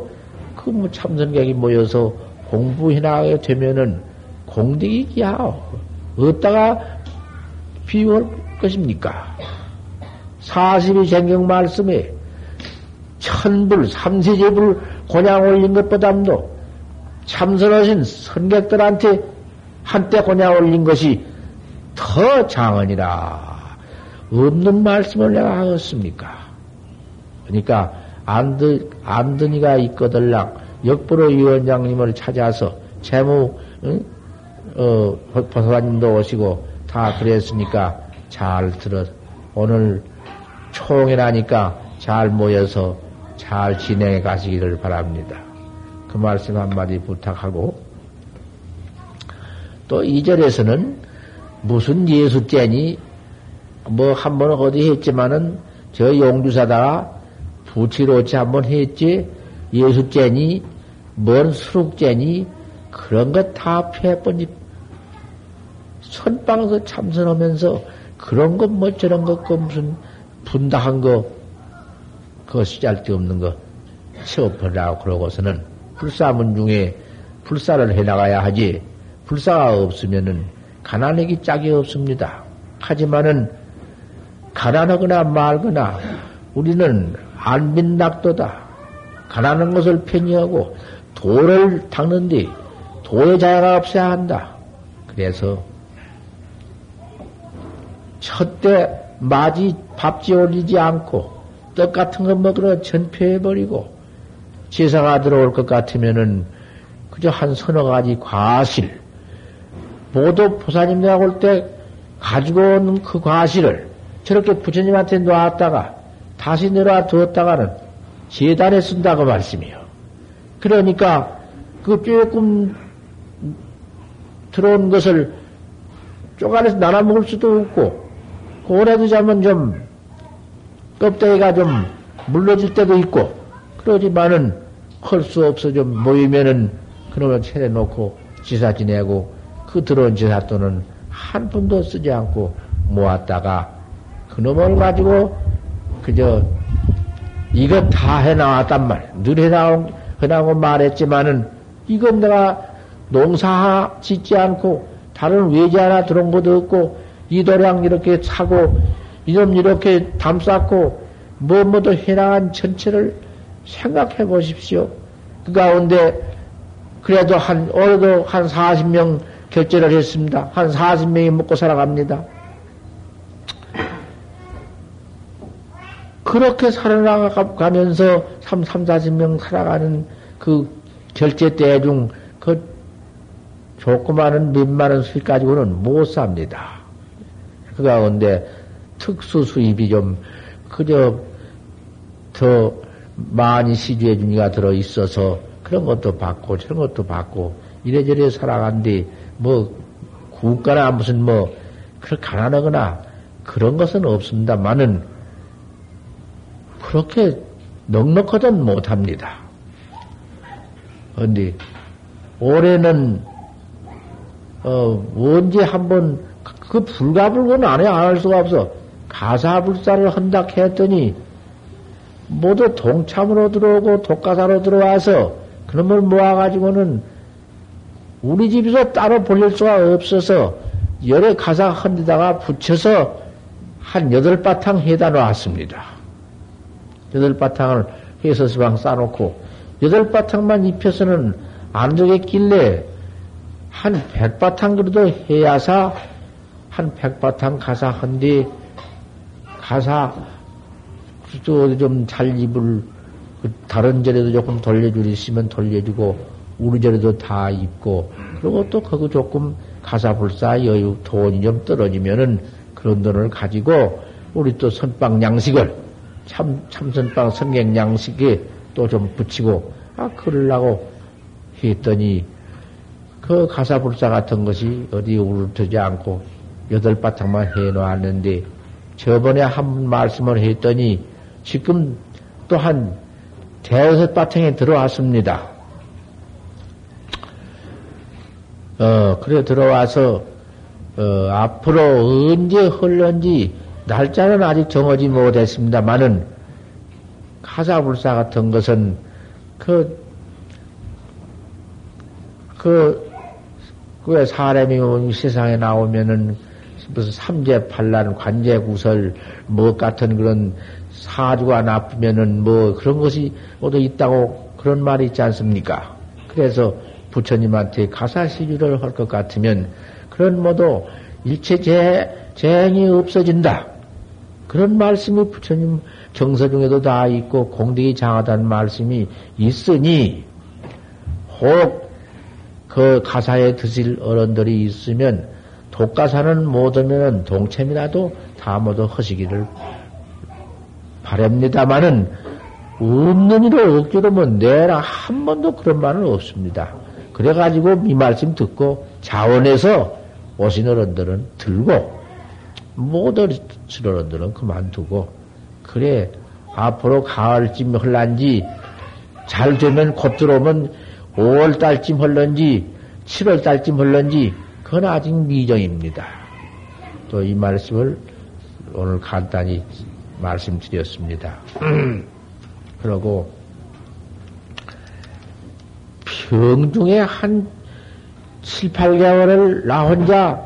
그 뭐 참선객이 모여서 공부해 나가게 되면은 공덕이 야 어디다가 비울 것입니까? 40이 정경 말씀에 천불, 삼세제불 고냥 올린 것보다도 참선하신 선객들한테 한때 고냥 올린 것이 더 장언이라. 없는 말씀을 내가 하겠습니까? 그러니까 안드, 안드니가 있거들랑 역부로 위원장님을 찾아서 재무, 응? 어, 보사관님도 오시고 다 그랬으니까 잘 들어. 오늘 총회라니까 잘 모여서 잘 진행해 가시기를 바랍니다. 그 말씀 한마디 부탁하고. 또 2절에서는 무슨 예수죄니? 뭐 한 번 어디 했지만은 저 용주사다가 부치로치 한번 했지. 예수죄니? 뭔 수룩죄니 그런 것다 패번지 선방에서 참선하면서 그런 것 뭐 저런 것 그 무슨 분다한 거 그거 쓰잘데없는 거 취업하라고 그러고서는 불사문 중에 불사를 해나가야 하지 불사가 없으면은 가난하기 짝이 없습니다. 하지만은 가난하거나 말거나 우리는 안빈낙도다. 가난한 것을 편의하고 도를 닦는데 도의 자야가 없어야 한다. 그래서 첫때 마지 밥지 올리지 않고 떡 같은 거 먹으러 전폐해버리고 제사가 들어올 것 같으면은 그저 한 서너 가지 과실 모두 보사님 내가 올때 가지고 온 그 과실을 저렇게 부처님한테 놨다가 다시 내려와 두었다가는 재단에 쓴다고 말씀이요. 그러니까 그 조금 들어온 것을 쪼가려서 나눠 먹을 수도 없고 고래도 자면 좀 껍데기가 좀 물러질 때도 있고 그러지만은 할 수 없어 좀 모이면은 그놈을 차려놓고 지사 지내고 그 들어온 지사 돈은 한 푼도 쓰지 않고 모았다가 그놈을 가지고 그저 이거 다 해나왔단 말. 늘 해나온, 해나오고 말했지만은 이건 내가 농사 짓지 않고 다른 외지 하나 들어온 것도 없고 이 도량 이렇게 차고 이놈 이렇게 담쌓고 뭐 뭐도 해나간 전체를 생각해 보십시오. 그 가운데 그래도 한 올해도 한 40명 결제를 했습니다. 한 40명이 먹고 살아갑니다. 그렇게 살아가면서 3, 3, 40명 살아가는 그 결제 대중 그 조그마한 몇만원 수익 가지고는 못 삽니다. 그 가운데 특수 수입이 좀 그저 더 많이 시주해 주니까 들어 있어서 그런 것도 받고 저런 것도 받고 이래저래 살아간 뒤 뭐 국가나 무슨 뭐 그렇게 가난하거나 그런 것은 없습니다만은 그렇게 넉넉하든 못합니다. 그런데 올해는 어 언제 한번 그 불가불고는 안해 안 할 수가 없어 가사불사를 한다 했더니 모두 동참으로 들어오고 독가사로 들어와서 그놈을 모아가지고는 우리 집에서 따로 벌릴 수가 없어서 열의 가사 한 데다가 붙여서 한 여덟 바탕 해다 놓았습니다. 여덟 바탕을 해서 서방 싸놓고 여덟 바탕만 입혀서는 안 되겠길래 한 백바탕 그래도 해야사 한 백바탕 가사 한뒤 가사 좀잘 입을 그 다른 절에도 조금 돌려줄 있으면 돌려주고 우리 절에도 다 입고 그리고 또 그거 조금 가사불사 여유 돈이 좀 떨어지면은 그런 돈을 가지고 우리 또 선빵 양식을 참 참선빵 성경 양식에 또 좀 붙이고 아 그러려고 했더니 그 가사불사 같은 것이 어디 우르트지 않고 여덟 바탕만 해놓았는데 저번에 한 말씀을 했더니 지금 또한 대여섯 바탕에 들어왔습니다. 어, 그래 들어와서, 어, 앞으로 언제 흘런지 날짜는 아직 정하지 못했습니다만은 가사불사 같은 것은 그, 그, 왜 사람이 세상에 나오면은 무슨 삼재팔란 관제구설 뭐 같은 그런 사주가 나쁘면은 뭐 그런 것이 모두 있다고 그런 말이 있지 않습니까? 그래서 부처님한테 가사시주를 할 것 같으면 그런 모두 일체 재, 재행이 없어진다. 그런 말씀이 부처님 정서 중에도 다 있고 공덕이 장하다는 말씀이 있으니 혹 그 가사에 드실 어른들이 있으면 독가사는 못하면 동체이라도 다 모두 허시기를 바랍니다마는 없는 일을 억지로 뭐 내라 한 번도 그런 말은 없습니다. 그래가지고 이 말씀 듣고 자원해서 오신 어른들은 들고 못 오신 어른들은 그만두고 그래 앞으로 가을쯤 흘란지 잘 되면 곧 들어오면 5월달쯤 흘런지 7월달쯤 흘런지 그건 아직 미정입니다. 또 이 말씀을 오늘 간단히 말씀드렸습니다. [clears throat] 그러고 병 중에 한 7, 8개월을 나 혼자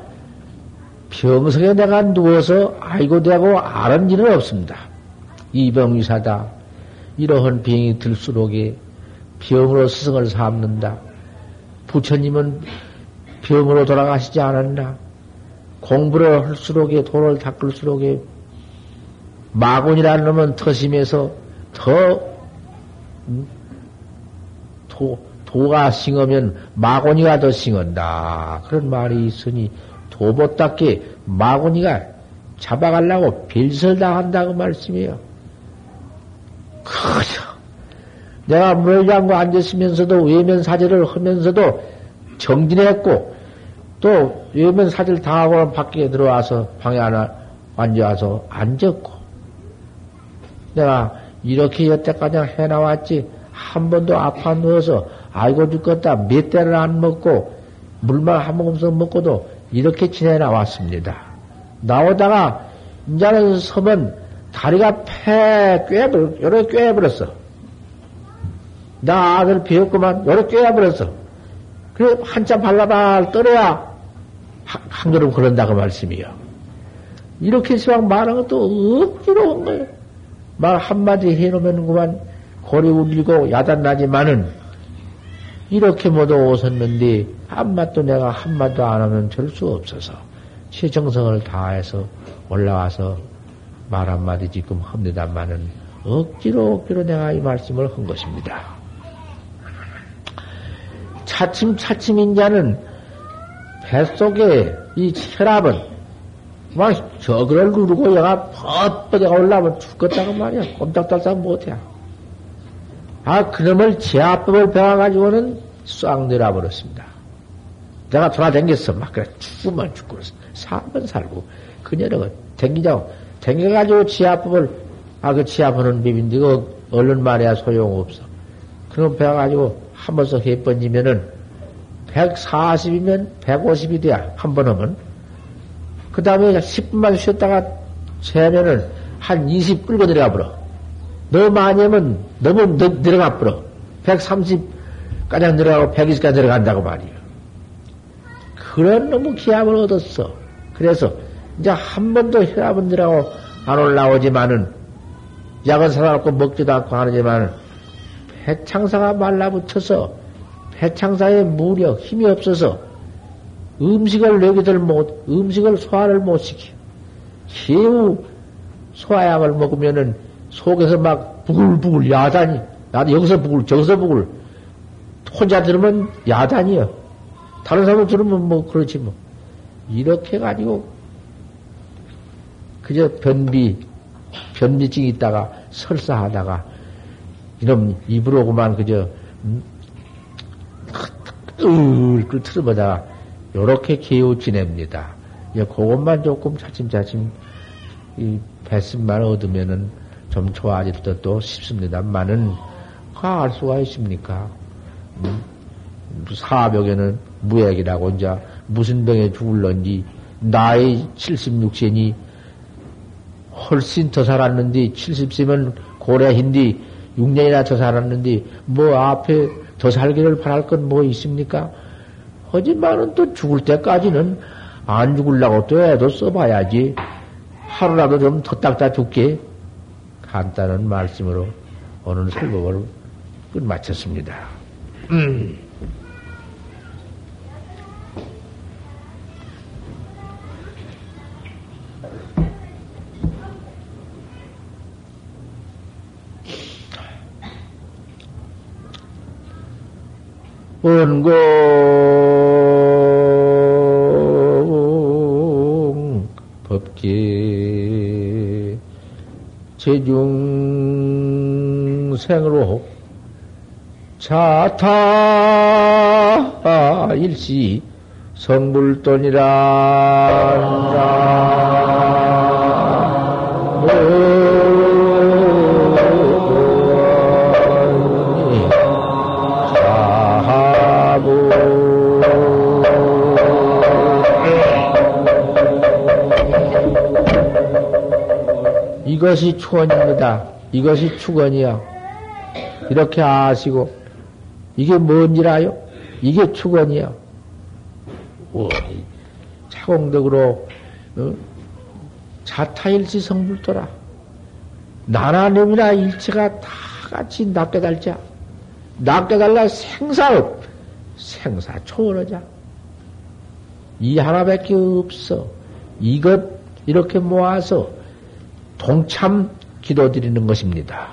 병석에 내가 누워서 아이고 되고 아는 일은 없습니다. 이병의사다. 이러한 병이 들수록에 병으로 스승을 삼는다. 부처님은 병으로 돌아가시지 않았나? 공부를 할수록에 돈을 닦을수록에 마곤이라는 놈은 터심에서 더 음, 도, 도가 싱으면 마곤이가 더 싱한다. 그런 말이 있으니 도보답게 마곤이가 잡아가려고 빌설 당한다고 말씀이에요. 내가 물장구 앉았으면서도 외면 사제를 하면서도 정진했고 또 외면 사제를 당하고 밖에 들어와서 방에 하나 앉아서 앉았고 내가 이렇게 여태까지 해나왔지 한 번도 아파 누워서 아이고 죽겠다 몇 대를 안 먹고 물만 한 모금씩 먹고도 이렇게 지내 나왔습니다. 나오다가 이제는 서면 다리가 패 꿰버려 요렇게 꿰버렸어. 나 아들 비었구만 요렇게 꿰버렸어. 그래 한참 발라발 떨어야 한 걸음 그런다고 말씀이요. 이렇게 시방 말한 것도 억지로 한 거예요. 말 한마디 해놓으면 그만 고리 울리고 야단나지만은 이렇게 모두 오셨는데 한마도 내가 한마도 안 하면 될 수 없어서 최정성을 다해서 올라와서 말 한마디 지금 합니다만은 억지로 억지로 내가 이 말씀을 한 것입니다. 차츰 차츰 인자는 뱃속에 이 혈압은 막 저거를 누르고 얘가 뻗뻗 올라면 죽겠다고 말이야. 꼼짝달싹 못해. 아, 그놈을 제압법을 배워가지고는 싹 내려버렸습니다. 내가 돌아댕겼어. 막 그래. 죽으면 죽고, 살면 살고. 그녀는 댕기자고. 댕겨가지고 지압법을, 아, 그 지압하는 비빈데, 그 얼른 말해야 소용없어. 그럼 배워가지고 한 번씩 해번지면은 140이면 150이 돼야. 한 번 하면. 그 다음에 10분만 쉬었다가 재면은 한 20 끌고 내려가 버려. 너무 많이 하면 너무 내려가 버려. 130가량 내려가고 120까지 내려간다고 말이야. 그런 너무 기압을 얻었어. 그래서 이제 한 번도 혈압은 들하고안 올라오지만은 약은 사다놓고 먹지도 않고 하지만 배창사가 말라붙어서 배창사의 무력, 힘이 없어서 음식을 내기들 못, 음식을 소화를 못 시켜. 겨우 소화약을 먹으면은 속에서 막 부글부글 야단이, 나도 여기서 부글, 저기서 부글. 혼자 들으면 야단이요. 다른 사람 들으면 뭐 그렇지 뭐. 이렇게 가지고 그저 변비, 변비증 있다가 설사하다가 이놈 입으로 그만 그저 음, 으을 틀어보다가 요렇게 기우 지냅니다. 예, 그것만 조금 차츰차츰 이 배심만 얻으면은 좀 좋아질 듯도 싶습니다만은 알 수가 있습니까? 음, 사벽에는 무액이라고 이제 무슨 병에 죽을런지 나이 76세니 훨씬 더 살았는데 70세면 고래인데 6년이나 더 살았는데 뭐 앞에 더 살기를 바랄 건 뭐 있습니까? 하지만은 또 죽을 때까지는 안 죽을라고 또 애도 써봐야지. 하루라도 좀 더 닦다 죽게. 간단한 말씀으로 오늘 설법을 끝마쳤습니다. 음. 원고 법계 제중생으로 자타 일시 성불돈이라 이것이 추원입니다. 이것이 축원이야. 이렇게 아시고 이게 뭔지 아요? 이게 축원이야. 차공덕으로 어? 자타일시 성불토라. 나나님이나 일체가 다 같이 낫게 달자. 낫게 달라 생사업. 생사 초월하자. 이 하나밖에 없어. 이것 이렇게 모아서 동참 기도 드리는 것입니다.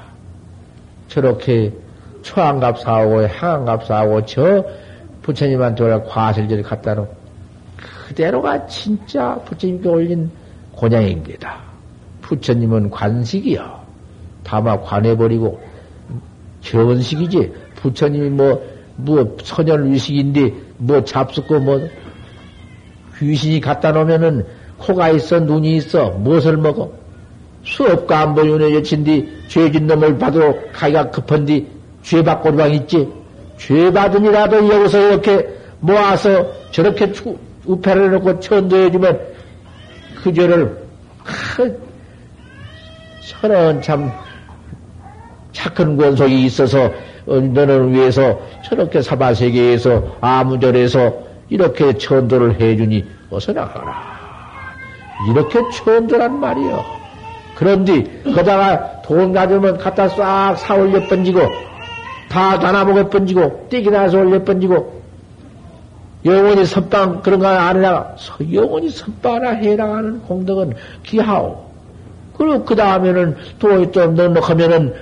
저렇게 초안갑 사오고 향안갑 사오고 저 부처님한테 올라 과실제를 갖다 놓은 그대로가 진짜 부처님께 올린 곤양입니다. 부처님은 관식이요. 다마 관해버리고 견식이지. 부처님이 뭐, 뭐, 선열 위식인데, 뭐, 잡숫고, 뭐, 귀신이 갖다 놓으면은, 코가 있어, 눈이 있어, 무엇을 먹어? 수업과 안 보이는 여친디 죄진 놈을 받으러 가기가 급한디 죄 받고 방 있지. 죄 받으니라도 여기서 이렇게 모아서 저렇게 추, 우패를 놓고 천도해주면 그 죄를 저는 참 착한 권속이 있어서 어, 너는 위해서 저렇게 사바세계에서 아무절에서 이렇게 천도를 해주니 어서 나가라. 이렇게 천도란 말이요. 그런데 거다가 돈 가지면 갖다 싹 사 올려 번지고 다 나눠먹어 번지고 띠기 나서 올려 번지고 영원히 선빵 그런 거 안해나가 영원히 선빵 하나 해나가는 공덕은 기하오. 그리고 그 다음에는 또또 넉넉하면은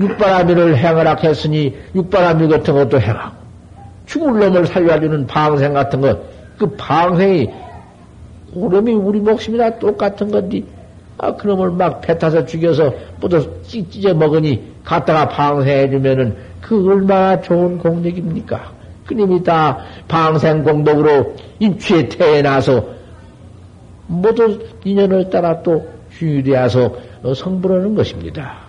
육바라밀을 행하라 했으니 육바라밀 같은 것도 행하고 죽을 놈을 살려주는 방생 같은 것 그 방생이 오름이 우리 목숨이나 똑같은 건데, 아, 그놈을 막 뱉어서 죽여서 뿌도 찢어 먹으니 갖다가 방생해주면은 그 얼마나 좋은 공덕입니까? 그님이 다 방생 공덕으로 인취에 태어나서 모두 인연을 따라 또 주의되어서 성불하는 것입니다.